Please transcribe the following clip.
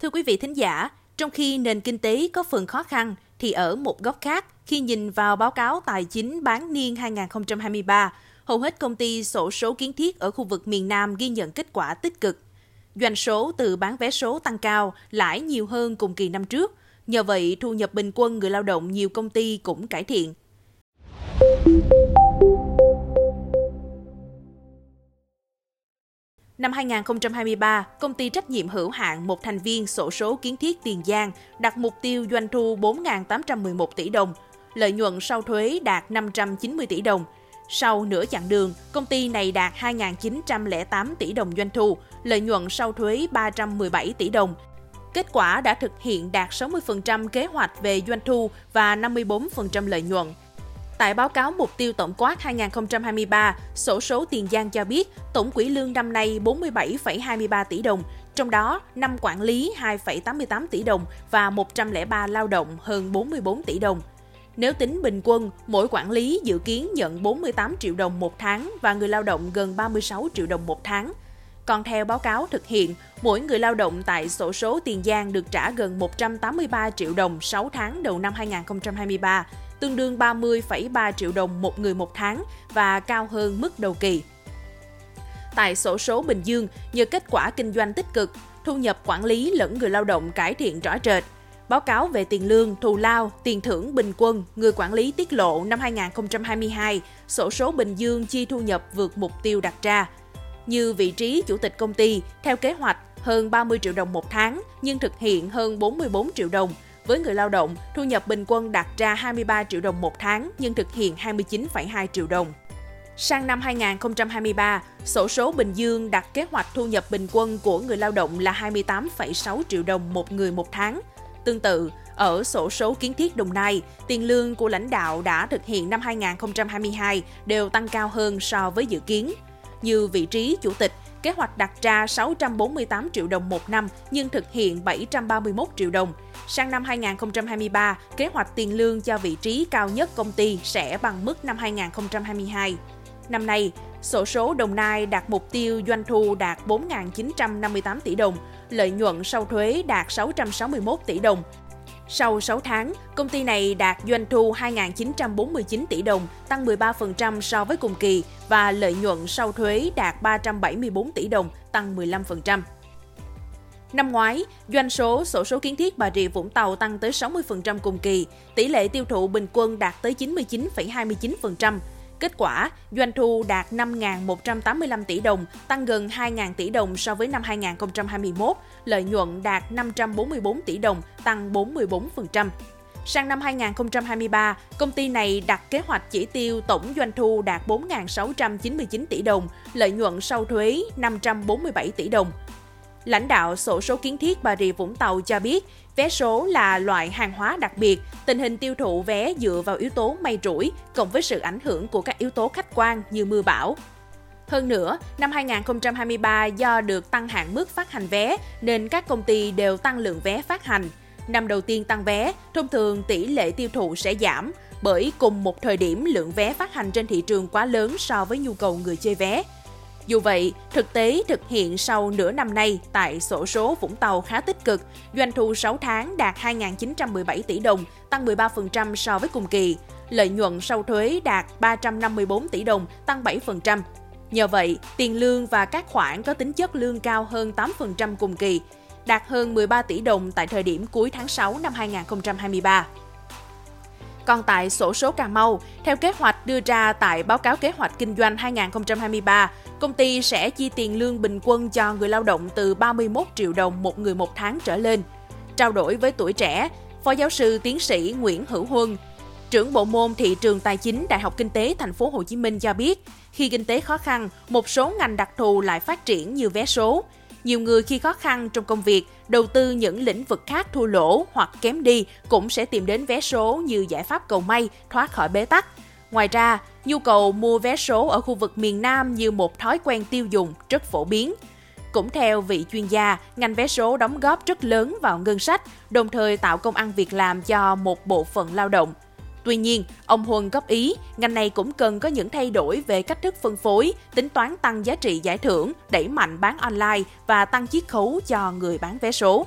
Thưa quý vị thính giả, trong khi nền kinh tế có phần khó khăn, thì ở một góc khác, khi nhìn vào báo cáo tài chính bán niên 2023, hầu hết công ty sổ số kiến thiết ở khu vực miền Nam ghi nhận kết quả tích cực. Doanh số từ bán vé số tăng cao, lãi nhiều hơn cùng kỳ năm trước. Nhờ vậy, thu nhập bình quân người lao động nhiều công ty cũng cải thiện. Năm 2023, công ty trách nhiệm hữu hạn một thành viên sổ số kiến thiết Tiền Giang đặt mục tiêu doanh thu 4.811 tỷ đồng, lợi nhuận sau thuế đạt 590 tỷ đồng. Sau nửa chặng đường, công ty này đạt 2.908 tỷ đồng doanh thu, lợi nhuận sau thuế 317 tỷ đồng. Kết quả đã thực hiện đạt 60% kế hoạch về doanh thu và 54% lợi nhuận. Tại báo cáo mục tiêu tổng quát 2023, sổ số Tiền Giang cho biết tổng quỹ lương năm nay 47,23 tỷ đồng, trong đó năm quản lý 2,88 tỷ đồng và 103 lao động hơn 44 tỷ đồng. Nếu tính bình quân, mỗi quản lý dự kiến nhận 48 triệu đồng một tháng và người lao động gần 36 triệu đồng một tháng. Còn theo báo cáo thực hiện, mỗi người lao động tại sổ số Tiền Giang được trả gần 183 triệu đồng 6 tháng đầu năm 2023, tương đương 30,3 triệu đồng một người một tháng và cao hơn mức đầu kỳ. Tại sổ số Bình Dương, nhờ kết quả kinh doanh tích cực, thu nhập quản lý lẫn người lao động cải thiện rõ rệt. Báo cáo về tiền lương, thù lao, tiền thưởng bình quân, người quản lý tiết lộ năm 2022, sổ số Bình Dương chi thu nhập vượt mục tiêu đặt ra. Như vị trí chủ tịch công ty, theo kế hoạch hơn 30 triệu đồng một tháng, nhưng thực hiện hơn 44 triệu đồng – với người lao động, thu nhập bình quân đạt ra 23 triệu đồng một tháng nhưng thực hiện 29,2 triệu đồng. Sang năm 2023, sổ số Bình Dương đặt kế hoạch thu nhập bình quân của người lao động là 28,6 triệu đồng một người một tháng. Tương tự, ở sổ số kiến thiết Đồng Nai, tiền lương của lãnh đạo đã thực hiện năm 2022 đều tăng cao hơn so với dự kiến. Như vị trí chủ tịch, kế hoạch đặt ra 648 triệu đồng một năm nhưng thực hiện 731 triệu đồng. Sang năm 2023, kế hoạch tiền lương cho vị trí cao nhất công ty sẽ bằng mức năm 2022. Năm nay, sổ số Đồng Nai đạt mục tiêu doanh thu đạt 4.958 tỷ đồng, lợi nhuận sau thuế đạt 661 tỷ đồng, sau 6 tháng, công ty này đạt doanh thu 2.949 tỷ đồng, tăng 13% so với cùng kỳ và lợi nhuận sau thuế đạt 374 tỷ đồng, tăng 15%. Năm ngoái, doanh số sổ số kiến thiết Bà Rịa Vũng Tàu tăng tới 60% cùng kỳ, tỷ lệ tiêu thụ bình quân đạt tới 99,29%, Kết quả, doanh thu đạt 5.185 tỷ đồng, tăng gần 2.000 tỷ đồng so với năm 2021, lợi nhuận đạt 544 tỷ đồng, tăng 44%. Sang năm 2023, công ty này đặt kế hoạch chỉ tiêu tổng doanh thu đạt 4.699 tỷ đồng, lợi nhuận sau thuế 547 tỷ đồng. Lãnh đạo sổ số kiến thiết Bà Rịa Vũng Tàu cho biết, vé số là loại hàng hóa đặc biệt, tình hình tiêu thụ vé dựa vào yếu tố may rủi cộng với sự ảnh hưởng của các yếu tố khách quan như mưa bão. Hơn nữa, năm 2023 do được tăng hạn mức phát hành vé nên các công ty đều tăng lượng vé phát hành. Năm đầu tiên tăng vé, thông thường tỷ lệ tiêu thụ sẽ giảm bởi cùng một thời điểm lượng vé phát hành trên thị trường quá lớn so với nhu cầu người chơi vé. Dù vậy, thực tế thực hiện sau nửa năm nay tại sổ số Vũng Tàu khá tích cực, doanh thu 6 tháng đạt 2.917 tỷ đồng, tăng 13% so với cùng kỳ. Lợi nhuận sau thuế đạt 354 tỷ đồng, tăng 7%. Nhờ vậy, tiền lương và các khoản có tính chất lương cao hơn 8% cùng kỳ, đạt hơn 13 tỷ đồng tại thời điểm cuối tháng 6 năm 2023. Còn tại sổ số Cà Mau, theo kế hoạch đưa ra tại báo cáo kế hoạch kinh doanh 2023, công ty sẽ chi tiền lương bình quân cho người lao động từ 31 triệu đồng một người một tháng trở lên. Trao đổi với tuổi trẻ, Phó giáo sư tiến sĩ Nguyễn Hữu Huân, trưởng bộ môn thị trường tài chính Đại học Kinh tế Thành phố Hồ Chí Minh cho biết, khi kinh tế khó khăn, một số ngành đặc thù lại phát triển như vé số. Nhiều người khi khó khăn trong công việc, đầu tư những lĩnh vực khác thua lỗ hoặc kém đi cũng sẽ tìm đến vé số như giải pháp cầu may, thoát khỏi bế tắc. Ngoài ra, nhu cầu mua vé số ở khu vực miền Nam như một thói quen tiêu dùng rất phổ biến. Cũng theo vị chuyên gia, ngành vé số đóng góp rất lớn vào ngân sách, đồng thời tạo công ăn việc làm cho một bộ phận lao động. Tuy nhiên, ông Huân góp ý, ngành này cũng cần có những thay đổi về cách thức phân phối, tính toán tăng giá trị giải thưởng, đẩy mạnh bán online và tăng chiết khấu cho người bán vé số.